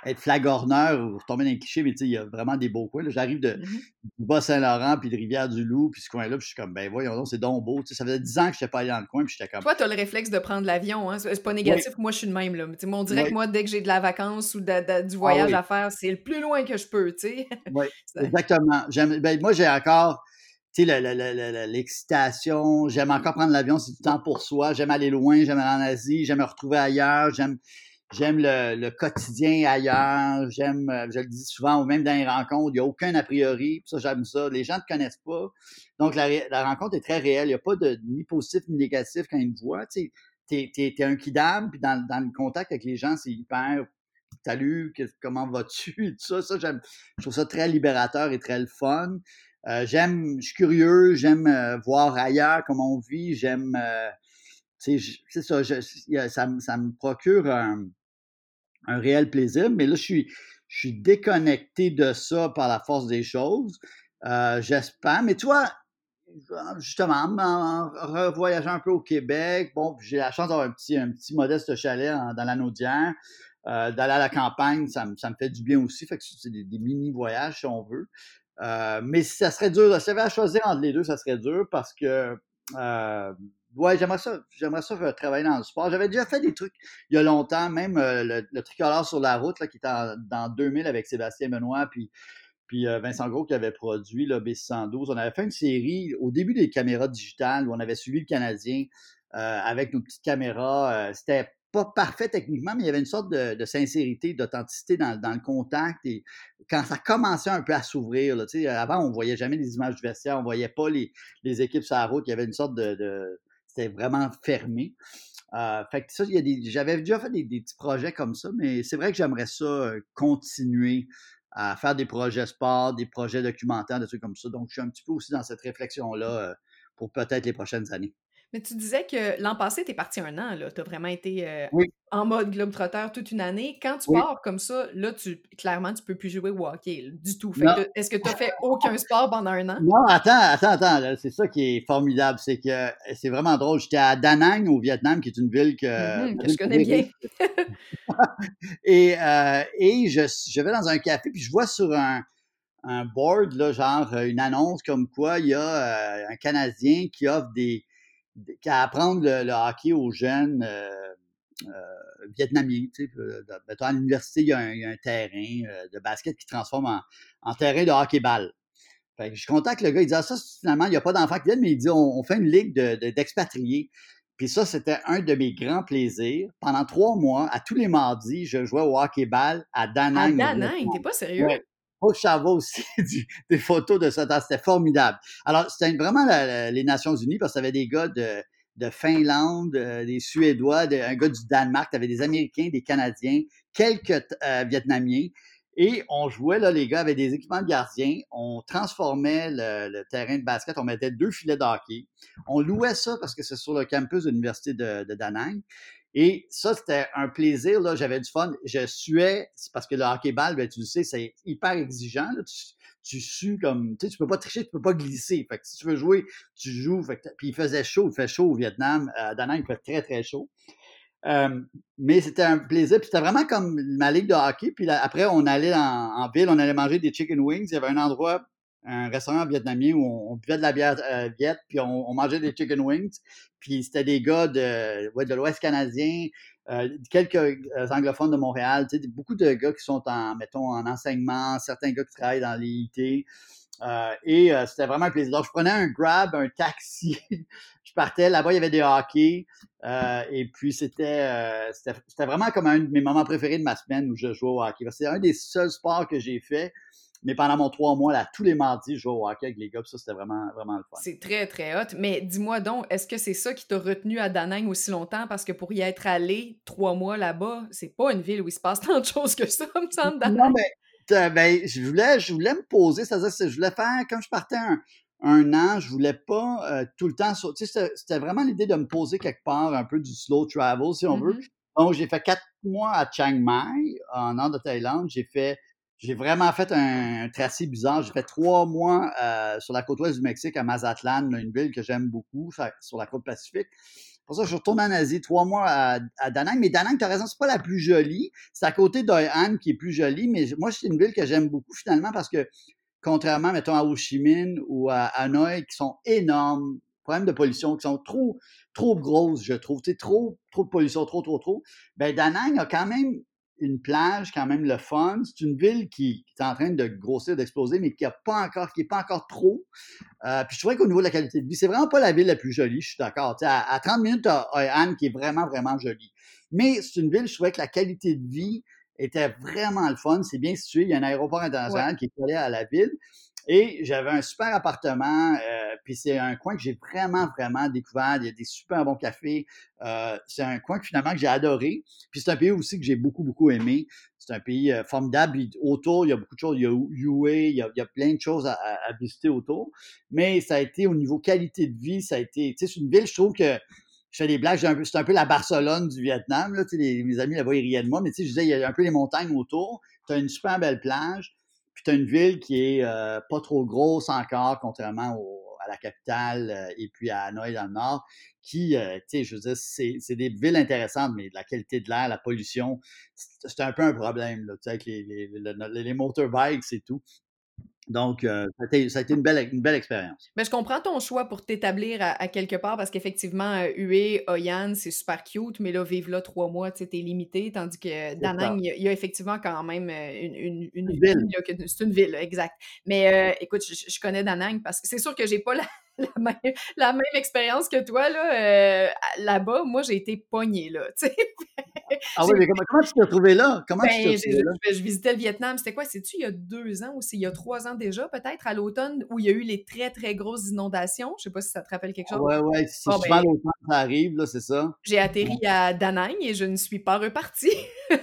être flagorneur ou tomber dans un cliché, mais il y a vraiment des beaux coins. J'arrive de mmh Bas-Saint-Laurent, puis de Rivière-du-Loup, puis ce coin-là, puis je suis comme, ben voyons c'est donc beau. ça faisait 10 ans que je n'étais pas allé dans le coin, puis j'étais comme. Toi, tu as le réflexe de prendre l'avion, hein? C'est pas négatif, moi, je suis de même. Là. on dirait que moi, dès que j'ai de la vacance ou du ah voyage à faire, c'est le plus loin que je peux, tu sais. Oui, exactement. Ben, moi, j'ai encore tu sais, l'excitation. J'aime encore prendre l'avion, c'est du temps pour soi. J'aime aller loin, j'aime aller en Asie, j'aime me retrouver ailleurs, j'aime j'aime le, quotidien ailleurs, j'aime, euh, je le dis souvent, ou même dans les rencontres, il n'y a aucun a priori, ça j'aime ça. Les gens ne te connaissent pas. Donc la, rencontre est très réelle. Il n'y a pas de ni positif ni négatif quand ils me voient. Tu sais, t'es, un kidam, puis dans, dans, le contact avec les gens, c'est hyper salut, comment vas-tu? Tout ça, ça j'aime. Je trouve ça très libérateur et très le fun. Euh, j'aime, je suis curieux, j'aime euh, voir ailleurs comment on vit, j'aime, euh, c'est ça, ça, me procure un, réel plaisir, mais là, je suis, je suis déconnecté de ça par la force des choses. J'espère, mais toi, justement, en, revoyageant un peu au Québec, bon, j'ai la chance d'avoir un petit, un petit modeste chalet dans la Naudière. d'aller à la campagne, ça, me fait du bien aussi. Fait que c'est des, des mini-voyages, si on veut. Euh, mais ça serait dur. Si j'avais à choisir entre les deux, ça serait dur parce que euh, ouais, j'aimerais ça, j'aimerais ça travailler dans le sport. J'avais déjà fait des trucs il y a longtemps, même euh, le, tricolore sur la route là, qui était dans 2000 avec Sébastien Benoît puis puis Vincent Gros qui avait produit le B112. On avait fait une série au début des caméras digitales où on avait suivi le Canadien avec nos petites caméras. C'était pas parfait techniquement, mais il y avait une sorte de, sincérité, d'authenticité dans, le contact. Et quand ça commençait un peu à s'ouvrir, avant, on voyait jamais les images du vestiaire, on voyait pas les, équipes sur la route. Il y avait une sorte de. c'était vraiment fermé. Euh, fait que ça, j'avais déjà fait des, petits projets comme ça, mais c'est vrai que j'aimerais ça euh, continuer à faire des projets sport, des projets documentaires, des trucs comme ça. Donc, je suis un petit peu aussi dans cette réflexion-là euh, pour peut-être les prochaines années. Mais tu disais que l'an passé, tu es parti un an, là. Tu as vraiment été euh, en mode globe-trotteur toute une année. Quand tu pars comme ça, là, tu, clairement, tu peux plus jouer au hockey du tout. Est-ce que tu as fait aucun sport pendant un an? Non, attends, attends, attends. C'est ça qui est formidable. C'est que c'est vraiment drôle. J'étais à Da Nang, au Vietnam, qui est une ville que, mm-hmm, je connais bien. et euh, et je, je vais dans un café, puis je vois sur un, un board, là, genre une annonce comme quoi il y a euh, un Canadien qui offre des qu'à apprendre le, hockey aux jeunes euh, euh, vietnamiens. Tu sais, euh, à l'université, il y, a un, terrain de basket qui transforme en, terrain de hockey-ball. je contacte le gars, il dit ah, ça, finalement, il n'y a pas d'enfants qui viennent, mais il dit on, fait une ligue d'expatriés. Puis ça, c'était un de mes grands plaisirs. Pendant trois mois, à tous les mardis, je jouais au hockey-ball à Danang. À Danang, t'es pas sérieux? Aussi des photos de ça. C'était formidable. Alors, c'était vraiment les Nations Unies parce que avait des gars de, de Finlande, euh, des Suédois, un gars du Danemark, tu avais des Américains, des Canadiens, quelques euh, Vietnamiens. Et on jouait, là, les gars avaient des équipements de gardiens. On transformait le, terrain de basket. On mettait deux filets de. On louait ça parce que c'est sur le campus de l'Université de, de Danang. Et ça, c'était un plaisir. Là, j'avais du fun. Je suais, parce que le hockey-ball, ben, tu le sais, c'est hyper exigeant. Tu, sues comme, tu sais, tu peux pas tricher, tu peux pas glisser. Fait que si tu veux jouer, tu joues. puis il faisait chaud, il fait chaud au Vietnam. À Danang, il fait très, très chaud. Euh, mais c'était un plaisir. Puis c'était vraiment comme ma ligue de hockey. Puis après, on allait en, ville, on allait manger des chicken wings. Il y avait un endroit un restaurant vietnamien où on, buvait de la bière euh, viette, puis on, mangeait des chicken wings. Puis c'était des gars de, de l'Ouest canadien, euh, quelques euh, anglophones de Montréal, beaucoup de gars qui sont en, mettons, en enseignement, certains gars qui travaillent dans les IT. et c'était vraiment un plaisir. Donc, je prenais un grab, un taxi. je partais. Là-bas, il y avait des hockey. et puis, c'était, c'était, vraiment comme un de mes moments préférés de ma semaine où je jouais au hockey. C'est un des seuls sports que j'ai fait mais pendant mon trois mois, là, tous les mardis, je jouais au hockey avec les gars. ça, c'était vraiment, vraiment le fun. C'est très, très hot. Mais dis-moi donc, est-ce que c'est ça qui t'a retenu à Danang aussi longtemps? Parce que pour y être allé trois mois là-bas, c'est pas une ville où il se passe tant de choses que ça, me semble, Danang. Non, mais ben, je, voulais, je voulais me poser. C'est-à-dire que je voulais faire, comme je partais un, an, je voulais pas euh, tout le temps. Tu sais, c'était vraiment l'idée de me poser quelque part, un peu du slow travel, si on veut. Mm-hmm. Donc, j'ai fait quatre mois à Chiang Mai, en nord de Thaïlande. J'ai fait j'ai vraiment fait un, tracé bizarre. J'ai fait trois mois euh, sur la côte ouest du Mexique, à Mazatlan, une ville que j'aime beaucoup, sur la côte pacifique. Pour ça, je retourne en Asie, trois mois à, à Danang. Mais Danang, tu as raison, c'est pas la plus jolie. C'est à côté d'Hoi An qui est plus jolie. Mais moi, c'est une ville que j'aime beaucoup finalement parce que, contrairement, mettons, à Ho Chi Minh ou à Hanoï, qui sont énormes, problèmes de pollution, qui sont trop, trop grosses, je trouve. Tu trop, trop de pollution, trop, trop, trop. Ben, Danang a quand même une plage quand même le fun. C'est une ville qui, est en train de grossir, d'exploser, mais qui n'est pas encore, qui est pas encore trop. Euh, puis je trouvais qu'au niveau de la qualité de vie, c'est vraiment pas la ville la plus jolie, je suis d'accord. À, à 30 minutes, à Anne qui est vraiment, vraiment jolie. Mais c'est une ville, je trouvais que la qualité de vie était vraiment le fun. C'est bien situé. Il y a un aéroport international qui est collé à la ville. Et j'avais un super appartement, euh, puis c'est un coin que j'ai vraiment, vraiment découvert. Il y a des super bons cafés. Euh, c'est un coin que finalement que j'ai adoré. Puis c'est un pays aussi que j'ai beaucoup, beaucoup aimé. C'est un pays euh, formidable. autour, il y a beaucoup de choses. Il y a UA, il y a, plein de choses à, visiter autour. Mais ça a été au niveau qualité de vie, ça a été, tu sais, c'est une ville, je trouve que je fais des blagues, c'est un peu la Barcelone du Vietnam. Là, mes amis là-bas, ils riaient de moi, mais tu sais, je disais, il y a un peu les montagnes autour. Tu as une super belle plage. Puis tu une ville qui est euh, pas trop grosse encore, contrairement à la capitale euh, et puis à Hanoï dans le nord, qui, euh, tu sais, je veux dire, c'est des villes intéressantes, mais la qualité de l'air, la pollution, c'est un peu un problème, tu sais, avec les, les, les, les motorbikes et tout. Donc, euh, ça, a été, une belle, une belle expérience. Mais je comprends ton choix pour t'établir à, quelque part parce qu'effectivement, euh, Hué, Oyan, c'est super cute, mais là, vivre là trois mois, tu sais, t'es limité, tandis que Danang, il y, a effectivement quand même euh, une, une, ville. C'est une ville, exact. Mais écoute, je, connais Danang parce que c'est sûr que j'ai pas la, la même, expérience que toi, là, là-bas. Moi, j'ai été pognée, là, tu sais. Ah oui, mais comment, tu t'es retrouvé là? Comment tu ben, t'es là? Je, visitais le Vietnam. C'était quoi? C'est-tu il y a deux ans ou c'est il y a trois ans déjà, peut-être, à l'automne, où il y a eu les très, très grosses inondations? Je sais pas si ça te rappelle quelque chose. Oui, oui. C'est souvent ben l'automne ça arrive, là, c'est ça? J'ai atterri à Da Nang et je ne suis pas repartie. tu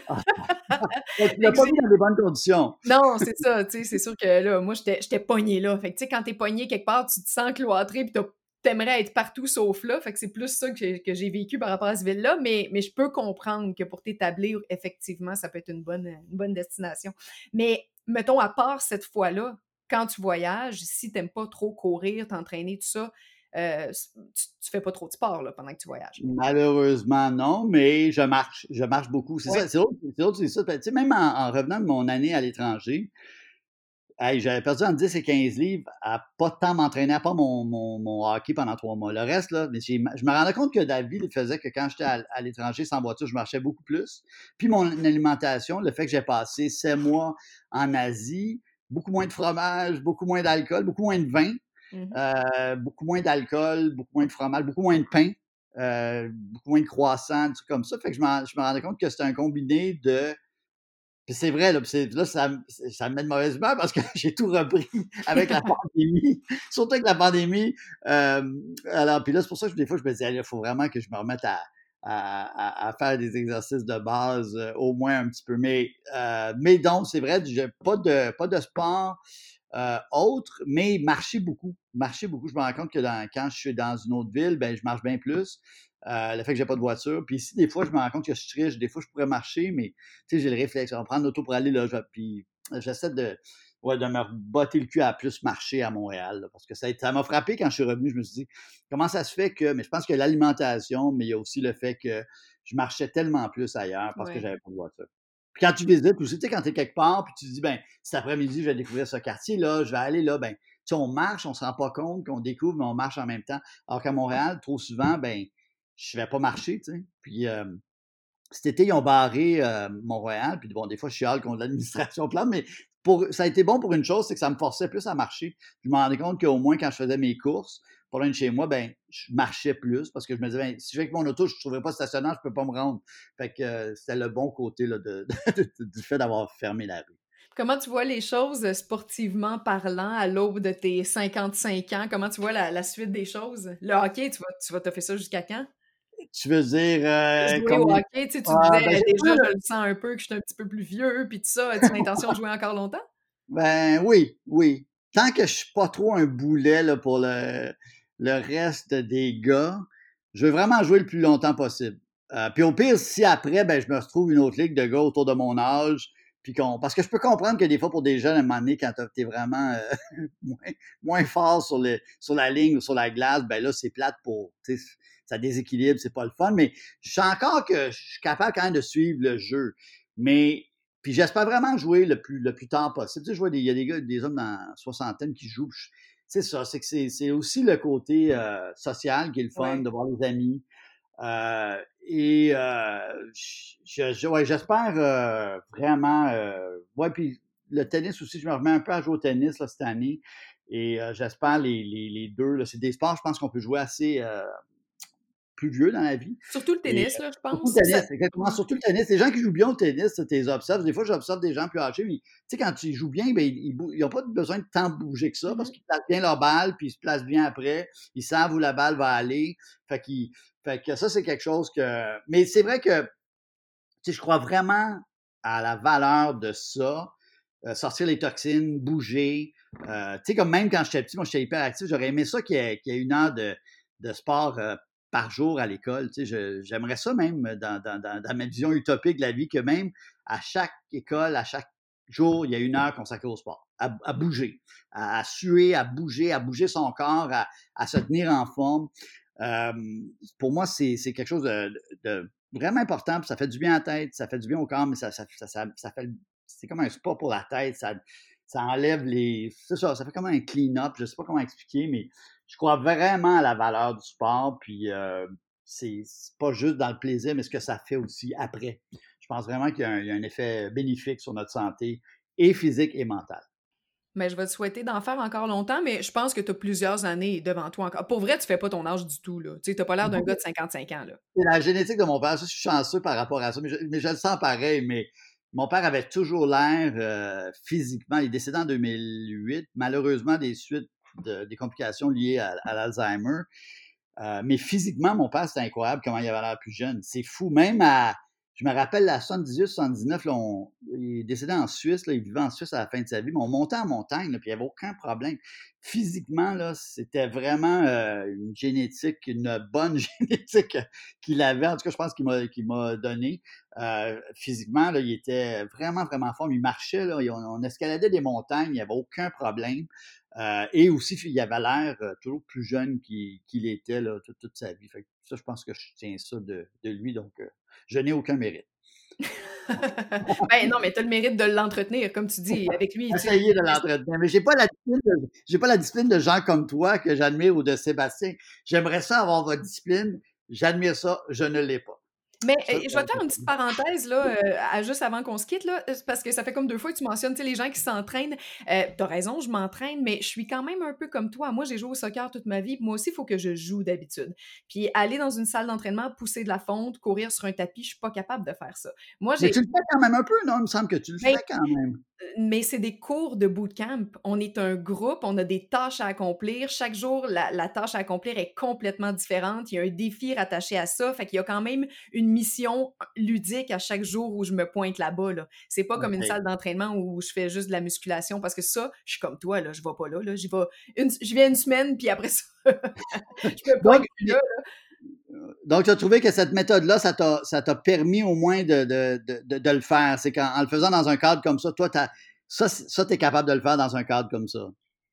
l'as pas mis dans de bonnes conditions. Non, c'est ça. Tu sais, c'est sûr que là, moi, j'étais pognée là. Fait que, tu sais, quand t'es pogné quelque part, tu te sens cloîtré puis t'aimerais être partout sauf là. Fait que c'est plus ça que j'ai vécu par rapport à ce ville-là. Mais, mais je peux comprendre que pour t'établir, effectivement, ça peut être une bonne, une bonne destination. Mais mettons, à part cette fois-là, quand tu voyages, si t'aimes pas trop courir, t'entraîner, tout ça, euh, tu, fais pas trop de sport là, pendant que tu voyages. Malheureusement, non, mais je marche. Je marche beaucoup. C'est ça, c'est autre, c'est ça. Tu sais, même en, revenant de mon année à l'étranger, j'avais perdu en 10 et 15 livres à pas tant m'entraîner, à pas mon, mon, hockey pendant trois mois. Le reste, là, je me rendais compte que David faisait que quand j'étais à, l'étranger sans voiture, je marchais beaucoup plus. Puis mon alimentation, le fait que j'ai passé sept mois en Asie, beaucoup moins de fromage, beaucoup moins d'alcool, beaucoup moins de vin, mmh euh, beaucoup moins d'alcool, beaucoup moins de fromage, beaucoup moins de pain. Euh, beaucoup moins de croissants, des trucs comme ça. Fait que je, je me rendais compte que c'était un combiné de puis c'est vrai, là, ça, me met de mauvaise humeur parce que j'ai tout repris avec la pandémie. Surtout avec la pandémie. Euh, alors, puis là, c'est pour ça que des fois, je me disais, il faut vraiment que je me remette à, faire des exercices de base, euh, au moins un petit peu. Mais, euh, mais donc, c'est vrai, j'ai pas de, pas de sport autre, mais marcher beaucoup. Marcher beaucoup. Je me rends compte que quand je suis dans une autre ville, ben, je marche bien plus. Euh, le fait que j'ai pas de voiture. Puis ici, des fois, je me rends compte que je suis riche. Des fois, je pourrais marcher, mais tu sais, j'ai le réflexe. On va prendre l'auto pour aller là. puis j'essaie de, ouais, de me botter le cul à plus marcher à Montréal. parce que ça m'a frappé quand je suis revenu. Je me suis dit, comment ça se fait que. Mais je pense que l'alimentation, mais il y a aussi le fait que je marchais tellement plus ailleurs parce que j'avais pas de voiture. Puis quand tu visites aussi, tu sais, quand tu es quelque part, puis tu te dis, ben, cet après-midi, je vais découvrir ce quartier-là, je vais aller là, ben, tu sais, on marche, on se rend pas compte qu'on découvre, mais on marche en même temps. Alors qu'à Montréal, trop souvent, ben, je vais pas marcher, tu sais. Puis euh, cet été, ils ont barré euh, Montréal. Puis bon, des fois, je hâte contre l'administration plane, mais ça a été bon pour une chose, c'est que ça me forçait plus à marcher. Je me rendais compte qu'au moins, quand je faisais mes courses, pas loin de chez moi, ben, je marchais plus parce que je me disais, ben, si je vais avec mon auto, je ne trouverais pas stationnement, je ne peux pas me rendre. Fait que euh, c'était le bon côté de, du fait d'avoir fermé la rue. Comment tu vois les choses sportivement parlant à l'aube de tes 55 ans? Comment tu vois la, suite des choses? Le hockey, tu vas, tu vas faire ça jusqu'à quand? Tu veux dire. Euh, jouer au hockey, tu, sais, tu ah, disais ben, déjà, je le sens un peu, que je suis un petit peu plus vieux, puis tout ça. As-tu l'intention de jouer encore longtemps? Ben oui, oui. Tant que je suis pas trop un boulet là, pour le, le reste des gars, je veux vraiment jouer le plus longtemps possible. Euh, puis au pire, si après, ben, je me retrouve une autre ligue de gars autour de mon âge, puis qu'on, parce que je peux comprendre que des fois, pour des jeunes, à un moment donné, quand tu es vraiment euh, moins, fort sur, le, sur la ligne ou sur la glace, ben là, c'est plate pour, ça déséquilibre, c'est pas le fun, mais je sens encore que je suis capable quand même de suivre le jeu. Mais, puis j'espère vraiment jouer le plus, le plus tard possible. Tu sais, je vois, il y a des gars, des hommes dans la soixantaine qui jouent, c'est ça, c'est que c'est aussi le côté euh, social qui est le fun, de voir les amis. Euh, et euh, j'espère euh, vraiment. Euh, ouais, puis le tennis aussi, je me remets un peu à jouer au tennis là, cette année. Et j'espère les, les, les, deux. C'est des sports, je pense qu'on peut jouer assez plus vieux dans la vie. Surtout le tennis, là, je pense. Surtout le tennis, exactement. Surtout le tennis. Les gens qui jouent bien au tennis, tu les observes. Des fois, j'observe des gens plus âgés, mais tu sais, quand ils jouent bien, ben, ils n'ont pas besoin de tant bouger que ça parce mmh qu'ils placent bien leur balle, puis ils se placent bien après. Ils savent où la balle va aller. Fait, fait que ça, c'est quelque chose que. Mais c'est vrai que je crois vraiment à la valeur de ça. Euh, sortir les toxines, bouger. Euh, tu sais, comme même quand j'étais petit, moi, j'étais hyper actif. J'aurais aimé ça qu'il y, ait une heure de, de sport euh, par jour à l'école. Tu sais, j'aimerais ça même dans, ma vision utopique de la vie, que même à chaque école, à chaque jour, il y a une heure consacrée au sport, à, bouger, à, suer, à bouger, à bouger son corps, à, se tenir en forme. pour moi, c'est quelque chose de, vraiment important, puis ça fait du bien à la tête, ça fait du bien au corps, mais ça, ça, fait c'est comme un sport pour la tête, ça enlève les. C'est ça, ça fait comme un clean-up, je sais pas comment expliquer, mais je crois vraiment à la valeur du sport, puis euh, c'est pas juste dans le plaisir, mais ce que ça fait aussi après. Je pense vraiment qu'il y, a un effet bénéfique sur notre santé, et physique et mentale. Mais je vais te souhaiter d'en faire encore longtemps, mais je pense que tu as plusieurs années devant toi encore. Pour vrai, tu fais pas ton âge du tout. Tu n'as pas l'air d'un gars de 55 ans. C'est la génétique de mon père. je suis chanceux par rapport à ça, mais je, le sens pareil. Mais mon père avait toujours l'air euh, physiquement. Il est décédé en 2008, malheureusement des suites des complications liées à, l'Alzheimer. Euh, mais physiquement, mon père, c'était incroyable comment il avait l'air plus jeune. C'est fou. Même à, je me rappelle, à 78, 79, il est décédé en Suisse, il vivait en Suisse à la fin de sa vie, mais on montait en montagne, puis il n'y avait aucun problème. Physiquement, là, c'était vraiment euh, une génétique, une bonne génétique qu'il avait. En tout cas, je pense qu'il m'a, qu'il donné. Euh, physiquement, là, il était vraiment, vraiment fort. Il marchait, là, on, escaladait des montagnes, il n'y avait aucun problème. Euh, et aussi, il avait l'air euh, toujours plus jeune qu'il était là, toute, sa vie. ça, je pense que je tiens ça de, lui, donc euh, je n'ai aucun mérite. ben non, mais tu as le mérite de l'entretenir, comme tu dis, avec lui. Essayer de l'entretenir. Mais j'ai pas la discipline pas la discipline de gens comme toi que j'admire ou de Sébastien. J'aimerais ça avoir votre discipline. J'admire ça, je ne l'ai pas. Mais je vais te faire une petite parenthèse, là, euh, juste avant qu'on se quitte, là, parce que ça fait comme deux fois que tu mentionnes les gens qui s'entraînent. Euh, T'as raison, je m'entraîne, mais je suis quand même un peu comme toi. Moi, j'ai joué au soccer toute ma vie. Moi aussi, il faut que je joue d'habitude. Puis aller dans une salle d'entraînement, pousser de la fonte, courir sur un tapis, je suis pas capable de faire ça. Moi, mais tu le fais quand même un peu, non? Il me semble que tu le ben, fais quand même mais c'est des cours de bootcamp. On est un groupe, on a des tâches à accomplir. Chaque jour, la, tâche à accomplir est complètement différente. Il y a un défi rattaché à ça. Fait qu'il y a quand même une mission ludique à chaque jour où je me pointe là-bas. Là. C'est pas comme une salle d'entraînement où je fais juste de la musculation parce que ça, je suis comme toi, là, je vais pas là. là. J'y vais une, je viens une semaine, puis après ça, je peux pas là, donc, tu as trouvé que cette méthode-là, ça t'a permis au moins de, le faire. C'est qu'en le faisant dans un cadre comme ça, toi, ça, ça tu capable de le faire dans un cadre comme ça.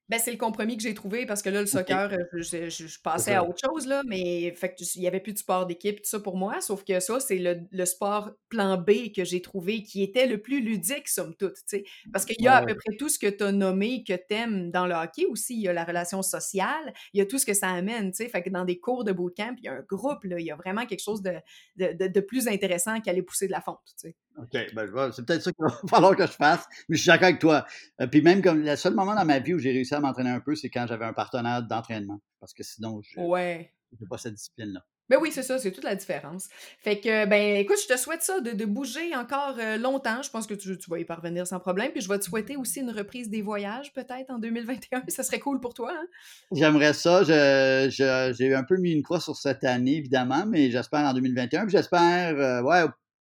Ben, c'est le compromis que j'ai trouvé parce que là, le soccer, euh, je, je, passais à autre chose, là, mais fait il n'y avait plus de sport d'équipe, tout ça pour moi. Sauf que ça, c'est le, le, sport plan B que j'ai trouvé qui était le plus ludique, somme toute. sais Parce qu'il y a à peu près tout ce que tu as nommé, que tu aimes dans le hockey aussi. Il y a la relation sociale, il y a tout ce que ça amène. sais Fait que dans des cours de bootcamp, il y a un groupe, là, il y a vraiment quelque chose de, de, de, plus intéressant qu'aller pousser de la fonte. sais OK, ben, c'est peut-être ça qu'il va falloir que je fasse, mais je suis d'accord avec toi. Euh, puis même comme le seul moment dans ma vie où j'ai réussi à m'entraîner un peu, c'est quand j'avais un partenaire d'entraînement. Parce que sinon, je n'ai pas cette discipline-là. Ben oui, c'est ça, c'est toute la différence. Fait que, ben écoute, je te souhaite ça, de, bouger encore euh, longtemps. Je pense que tu, vas y parvenir sans problème. Puis je vais te souhaiter aussi une reprise des voyages, peut-être, en 2021. Ça serait cool pour toi. Hein? J'aimerais ça. j'ai un peu mis une croix sur cette année, évidemment, mais j'espère en 2021. Puis j'espère, euh, ouais,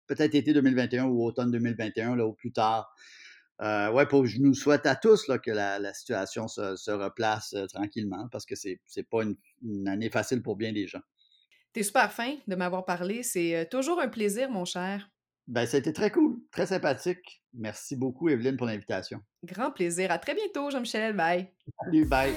peut-être été 2021 ou automne 2021, là, ou plus tard. Euh, ouais, pour, je nous souhaite à tous là, que la, situation se, replace euh, tranquillement parce que c'est n'est pas une, année facile pour bien des gens. T'es super fin de m'avoir parlé. C'est euh, toujours un plaisir, mon cher. Ben, ça a été très cool, très sympathique. Merci beaucoup, Evelyne, pour l'invitation. Grand plaisir. À très bientôt, Jean-Michel. Bye. Salut, bye.